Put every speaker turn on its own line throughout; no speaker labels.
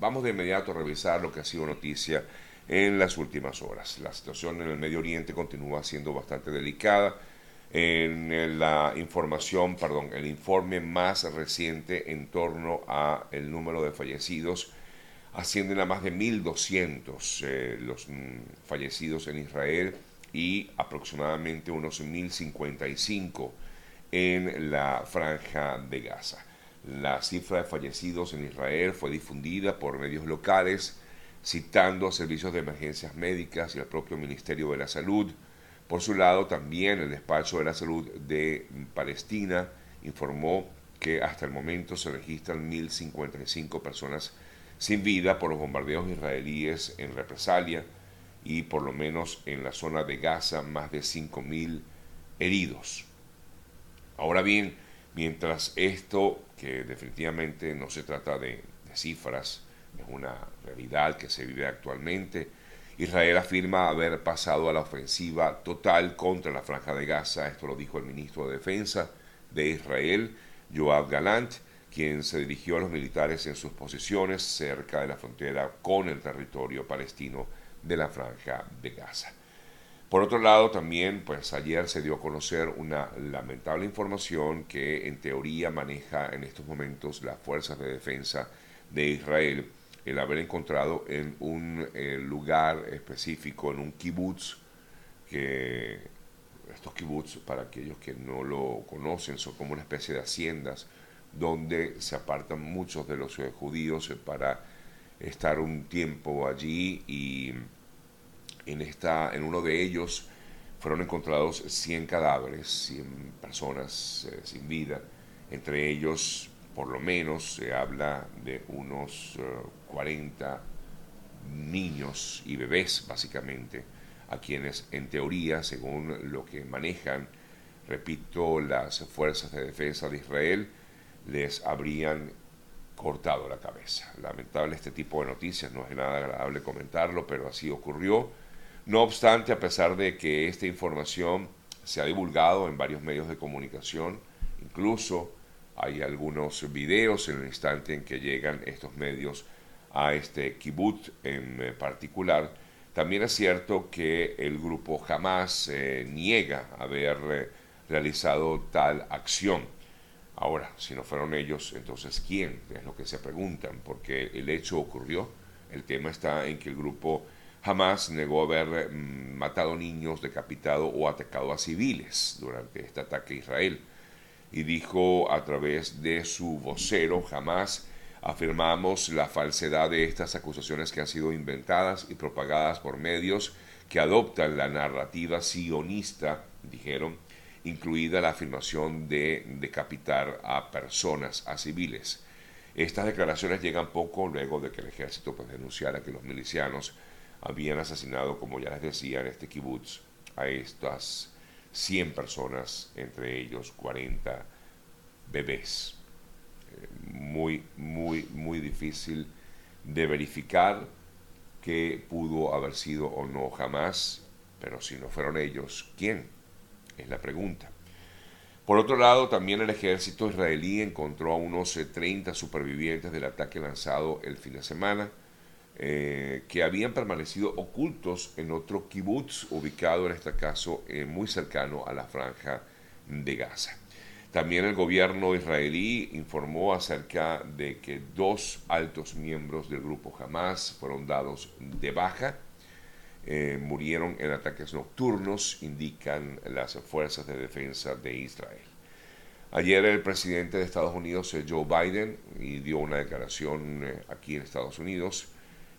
Vamos de inmediato a revisar lo que ha sido noticia en las últimas horas. La situación en el Medio Oriente continúa siendo bastante delicada. En la información, perdón, el informe más reciente en torno a el número de fallecidos ascienden a más de 1.200 eh, los mm, fallecidos en Israel y aproximadamente unos 1.055 en la franja de Gaza. La cifra de fallecidos en Israel fue difundida por medios locales, citando a servicios de emergencias médicas y al propio Ministerio de la Salud. Por su lado, también el Despacho de la Salud de Palestina informó que hasta el momento se registran 1.055 personas sin vida por los bombardeos israelíes en represalia y por lo menos en la zona de Gaza más de 5.000 heridos. Ahora bien, mientras esto, que definitivamente no se trata de, cifras, es una realidad que se vive actualmente, Israel afirma haber pasado a la ofensiva total contra la franja de Gaza, esto lo dijo el ministro de Defensa de Israel, Joab Galant, quien se dirigió a los militares en sus posiciones cerca de la frontera con el territorio palestino de la franja de Gaza. Por otro lado, también, pues ayer se dio a conocer una lamentable información que en teoría maneja en estos momentos las fuerzas de defensa de Israel, el haber encontrado en un eh, lugar específico, en un kibutz, que estos kibutz, para aquellos que no lo conocen, son como una especie de haciendas donde se apartan muchos de los judíos para estar un tiempo allí y en, esta, en uno de ellos fueron encontrados 100 cadáveres, 100 personas eh, sin vida, entre ellos por lo menos se habla de unos 40 eh, niños y bebés básicamente, a quienes en teoría, según lo que manejan, repito, las fuerzas de defensa de Israel, les habrían cortado la cabeza. Lamentable este tipo de noticias, no es nada agradable comentarlo, pero así ocurrió. No obstante, a pesar de que esta información se ha divulgado en varios medios de comunicación, incluso hay algunos videos en el instante en que llegan estos medios a este kibbutz en particular, también es cierto que el grupo jamás eh, niega haber eh, realizado tal acción. Ahora, si no fueron ellos, entonces ¿quién? Es lo que se preguntan, porque el hecho ocurrió. El tema está en que el grupo jamás negó haber mm, matado niños, decapitado o atacado a civiles durante este ataque a Israel. Y dijo a través de su vocero, jamás afirmamos la falsedad de estas acusaciones que han sido inventadas y propagadas por medios que adoptan la narrativa sionista, dijeron, incluida la afirmación de decapitar a personas, a civiles. Estas declaraciones llegan poco luego de que el ejército pues, denunciara que los milicianos habían asesinado, como ya les decía, en este kibutz a estas 100 personas, entre ellos 40 bebés. Eh, muy, muy, muy difícil de verificar que pudo haber sido o no jamás, pero si no fueron ellos, ¿quién? Es la pregunta. Por otro lado, también el ejército israelí encontró a unos 30 eh, supervivientes del ataque lanzado el fin de semana, eh, que habían permanecido ocultos en otro kibutz ubicado en este caso eh, muy cercano a la franja de Gaza. También el gobierno israelí informó acerca de que dos altos miembros del grupo Hamas fueron dados de baja eh, murieron en ataques nocturnos, indican las fuerzas de defensa de Israel. Ayer el presidente de Estados Unidos, Joe Biden, dio una declaración aquí en Estados Unidos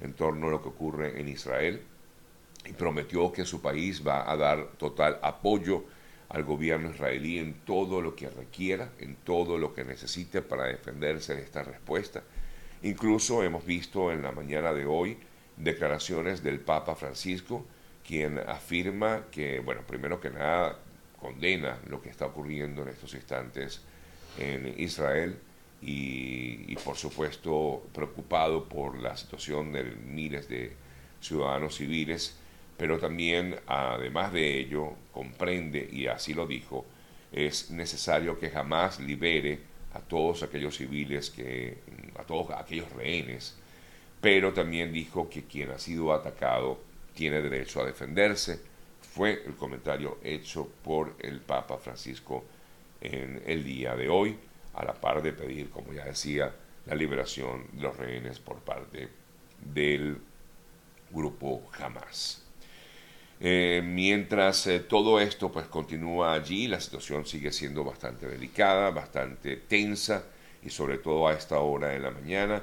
en torno a lo que ocurre en Israel y prometió que su país va a dar total apoyo al gobierno israelí en todo lo que requiera, en todo lo que necesite para defenderse de esta respuesta. Incluso hemos visto en la mañana de hoy declaraciones del Papa Francisco, quien afirma que, bueno, primero que nada, condena lo que está ocurriendo en estos instantes en Israel y, por supuesto preocupado por la situación de miles de ciudadanos civiles, pero también, además de ello, comprende, y así lo dijo, es necesario que jamás libere a todos aquellos civiles que, a todos aquellos rehenes pero también dijo que quien ha sido atacado tiene derecho a defenderse. Fue el comentario hecho por el Papa Francisco en el día de hoy, a la par de pedir, como ya decía, la liberación de los rehenes por parte del grupo Hamas. Eh, mientras eh, todo esto pues continúa allí, la situación sigue siendo bastante delicada, bastante tensa y sobre todo a esta hora de la mañana.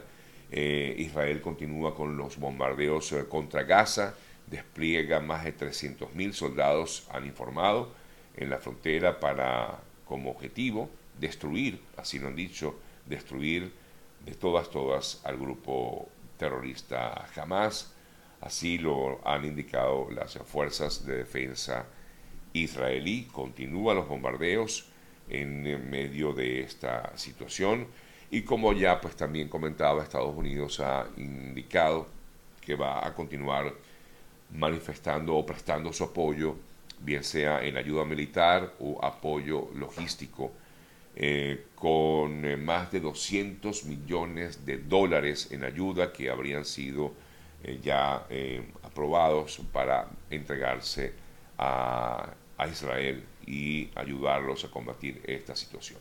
Eh, Israel continúa con los bombardeos contra Gaza, despliega más de 300.000 soldados, han informado, en la frontera para, como objetivo, destruir, así lo han dicho, destruir de todas, todas al grupo terrorista Hamas. Así lo han indicado las fuerzas de defensa israelí. Continúan los bombardeos en medio de esta situación y como ya pues también comentaba Estados Unidos ha indicado que va a continuar manifestando o prestando su apoyo bien sea en ayuda militar o apoyo logístico eh, con eh, más de 200 millones de dólares en ayuda que habrían sido eh, ya aprobados para entregarse a, a, Israel y ayudarlos a combatir esta situación.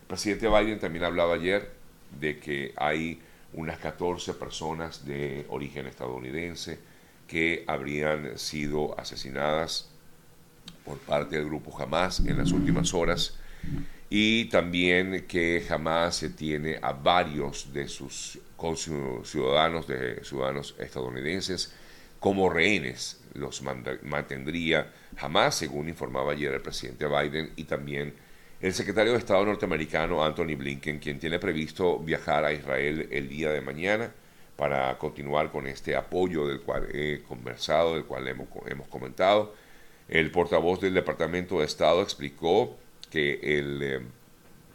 El presidente Biden también hablaba ayer de que hay unas 14 personas de origen estadounidense que habrían sido asesinadas por parte del grupo Hamas en las últimas horas y también que jamás se tiene a varios de sus ciudadanos, de ciudadanos estadounidenses como rehenes. Los mantendría jamás, según informaba ayer el presidente Biden y también el secretario de Estado norteamericano Anthony Blinken, quien tiene previsto viajar a Israel el día de mañana para continuar con este apoyo del cual he conversado, del cual hemos, hemos comentado. El portavoz del Departamento de Estado explicó que el eh,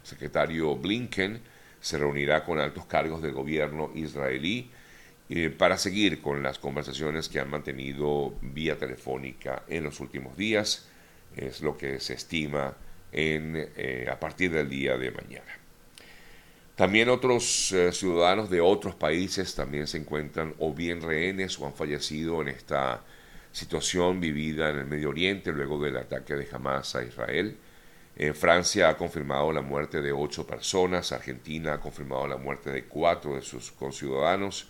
secretario Blinken se reunirá con altos cargos del gobierno israelí eh, para seguir con las conversaciones que han mantenido vía telefónica en los últimos días. Es lo que se estima en, eh, a partir del día de mañana. También otros ciudadanos de otros países también se encuentran o bien rehenes o han fallecido en esta situación vivida en el Medio Oriente luego del ataque de Hamas a Israel. Eh, Francia ha confirmado la muerte de ocho personas, Argentina ha confirmado la muerte de cuatro de sus conciudadanos.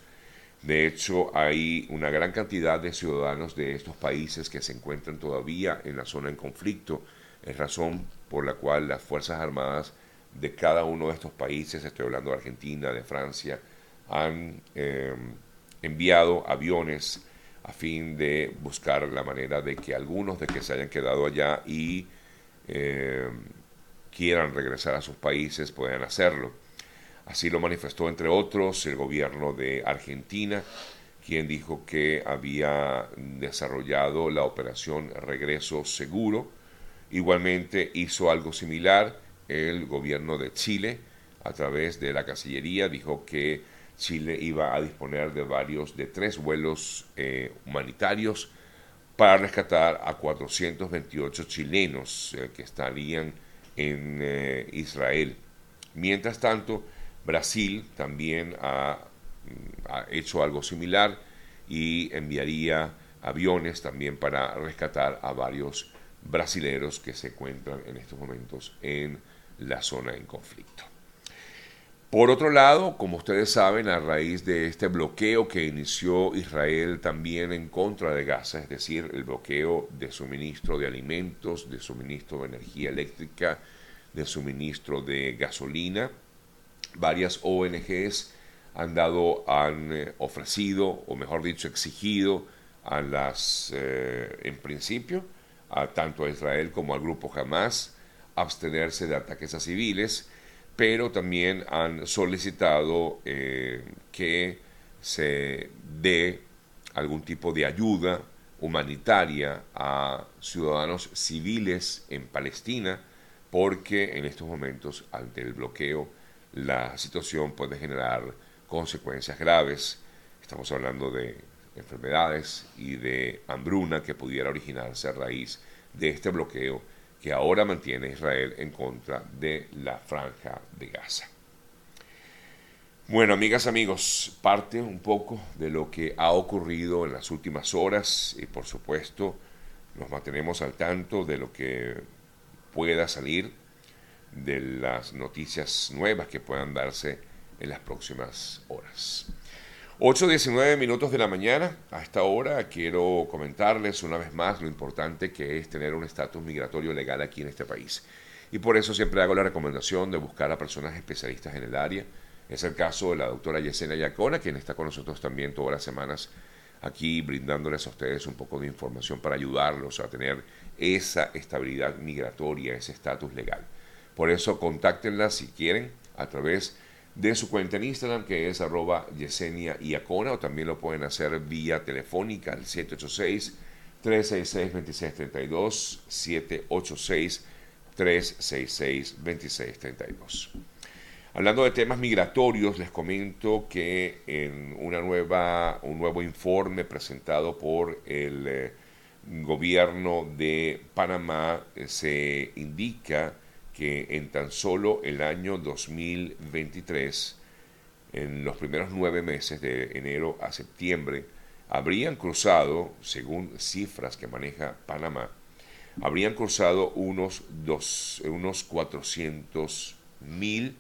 De hecho, hay una gran cantidad de ciudadanos de estos países que se encuentran todavía en la zona en conflicto, es razón por la cual las Fuerzas Armadas de cada uno de estos países, estoy hablando de Argentina, de Francia, han em, enviado aviones a fin de buscar la manera de que algunos de que se hayan quedado allá y eh, quieran regresar a sus países puedan hacerlo. Así lo manifestó, entre otros, el gobierno de Argentina, quien dijo que había desarrollado la operación Regreso Seguro. Igualmente hizo algo similar el gobierno de Chile, a través de la Cancillería, dijo que Chile iba a disponer de varios, de tres vuelos eh, humanitarios para rescatar a 428 chilenos eh, que estarían en eh, Israel. Mientras tanto, Brasil también ha, mm, ha, hecho algo similar y enviaría aviones también para rescatar a varios brasileros que se encuentran en estos momentos en la zona en conflicto. Por otro lado, como ustedes saben, a raíz de este bloqueo que inició Israel también en contra de Gaza, es decir, el bloqueo de suministro de alimentos, de suministro de energía eléctrica, de suministro de gasolina, varias ONGs han dado, han eh, ofrecido, o mejor dicho, exigido a las, eh, en principio, a tanto a Israel como al grupo Hamas, abstenerse de ataques a civiles pero también han solicitado eh, que se dé algún tipo de ayuda humanitaria a ciudadanos civiles en Palestina, porque en estos momentos, ante el bloqueo, la situación puede generar consecuencias graves. Estamos hablando de enfermedades y de hambruna que pudiera originarse a raíz de este bloqueo que ahora mantiene Israel en contra de la franja de Gaza. Bueno, amigas, amigos, parte un poco de lo que ha ocurrido en las últimas horas y por supuesto nos mantenemos al tanto de lo que pueda salir, de las noticias nuevas que puedan darse en las próximas horas. 8.19 minutos de la mañana, a esta hora quiero comentarles una vez más lo importante que es tener un estatus migratorio legal aquí en este país. Y por eso siempre hago la recomendación de buscar a personas especialistas en el área, es el caso de la doctora Yesenia Yacona, quien está con nosotros también todas las semanas aquí brindándoles a ustedes un poco de información para ayudarlos a tener esa estabilidad migratoria, ese estatus legal. Por eso contáctenla si quieren a través de su cuenta en Instagram que es arroba Yesenia Iacona o también lo pueden hacer vía telefónica al 786 366 2632 786 366 2632. Hablando de temas migratorios, les comento que en una nueva, un nuevo informe presentado por el eh, gobierno de Panamá eh, se indica que en tan solo el año 2023, en los primeros nueve meses de enero a septiembre, habrían cruzado, según cifras que maneja Panamá, habrían cruzado unos, dos, unos 400 mil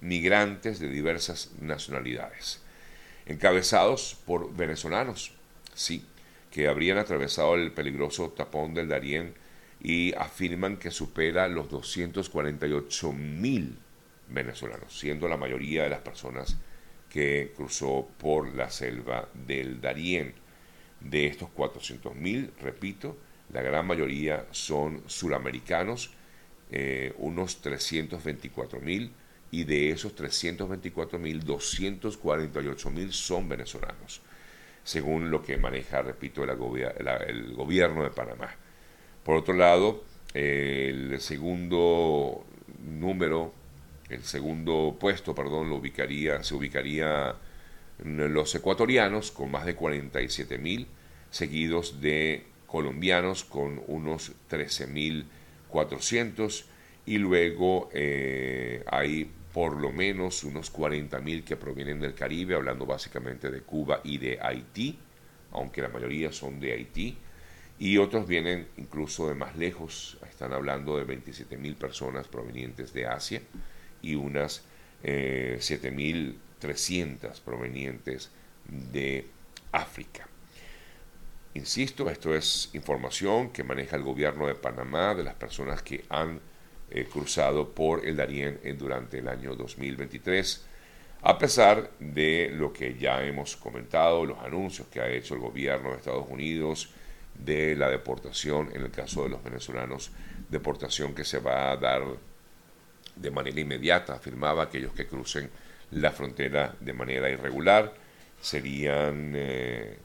migrantes de diversas nacionalidades, encabezados por venezolanos, sí, que habrían atravesado el peligroso tapón del Darién y afirman que supera los 248 mil venezolanos, siendo la mayoría de las personas que cruzó por la selva del Darién. De estos 400 mil, repito, la gran mayoría son suramericanos, eh, unos 324 mil y de esos 324.000, 248.000 son venezolanos, según lo que maneja, repito, el gobierno de Panamá. Por otro lado, el segundo número, el segundo puesto, perdón, lo ubicaría, se ubicaría los ecuatorianos con más de 47.000, seguidos de colombianos con unos 13.400 y luego eh, hay por lo menos unos 40.000 que provienen del Caribe, hablando básicamente de Cuba y de Haití, aunque la mayoría son de Haití, y otros vienen incluso de más lejos, están hablando de 27.000 personas provenientes de Asia y unas eh, 7.300 provenientes de África. Insisto, esto es información que maneja el gobierno de Panamá de las personas que han eh, cruzado por el Darién durante el año 2023, a pesar de lo que ya hemos comentado, los anuncios que ha hecho el gobierno de Estados Unidos de la deportación, en el caso de los venezolanos, deportación que se va a dar de manera inmediata, afirmaba aquellos que crucen la frontera de manera irregular serían eh,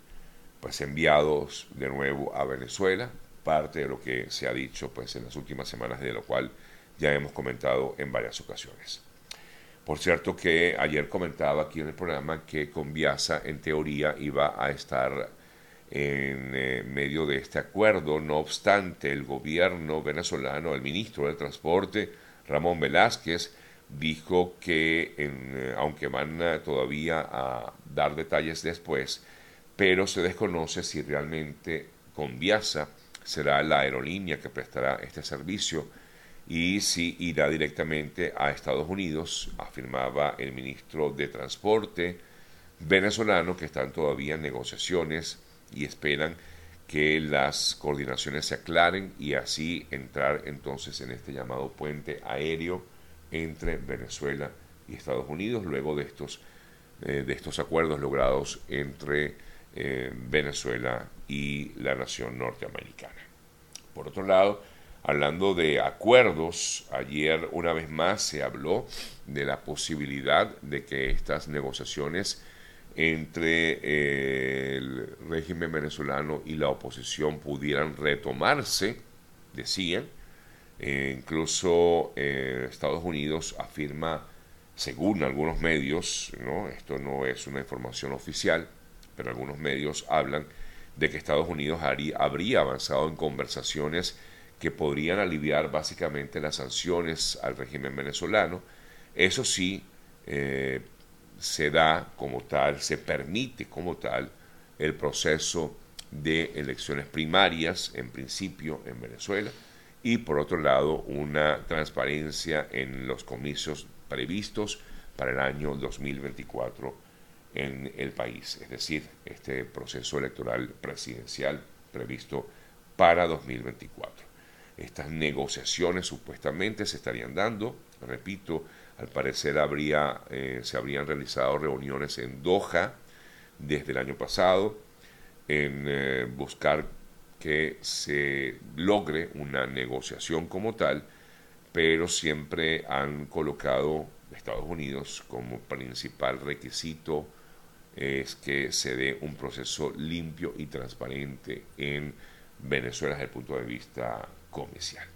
pues enviados de nuevo a Venezuela, parte de lo que se ha dicho pues en las últimas semanas de lo cual ya hemos comentado en varias ocasiones. Por cierto que ayer comentaba aquí en el programa que Conviasa en teoría iba a estar en eh, medio de este acuerdo, no obstante el gobierno venezolano, el ministro de Transporte, Ramón Velázquez, dijo que eh, aunque van todavía a dar detalles después, pero se desconoce si realmente Conviasa será la aerolínea que prestará este servicio y si irá directamente a Estados Unidos, afirmaba el ministro de Transporte venezolano que están todavía en negociaciones y esperan que las coordinaciones se aclaren y así entrar entonces en este llamado puente aéreo entre Venezuela y Estados Unidos luego de estos, eh, de estos acuerdos logrados entre eh, Venezuela y la nación norteamericana. Por otro lado, Hablando de acuerdos, ayer una vez más se habló de la posibilidad de que estas negociaciones entre eh, el régimen venezolano y la oposición pudieran retomarse, decían. Eh, incluso eh, Estados Unidos afirma, según algunos medios, ¿no? esto no es una información oficial, pero algunos medios hablan de que Estados Unidos habría avanzado en conversaciones que podrían aliviar básicamente las sanciones al régimen venezolano. Eso sí, eh, se da como tal, se permite como tal el proceso de elecciones primarias, en principio, en Venezuela, y por otro lado, una transparencia en los comicios previstos para el año 2024 en el país, es decir, este proceso electoral presidencial previsto para 2024. Estas negociaciones supuestamente se estarían dando, repito, al parecer habría, eh, se habrían realizado reuniones en Doha desde el año pasado en eh, buscar que se logre una negociación como tal, pero siempre han colocado Estados Unidos como principal requisito es que se dé un proceso limpio y transparente en Venezuela desde el punto de vista comercial,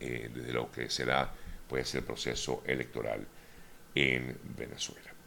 eh, desde lo que será pues el proceso electoral en Venezuela.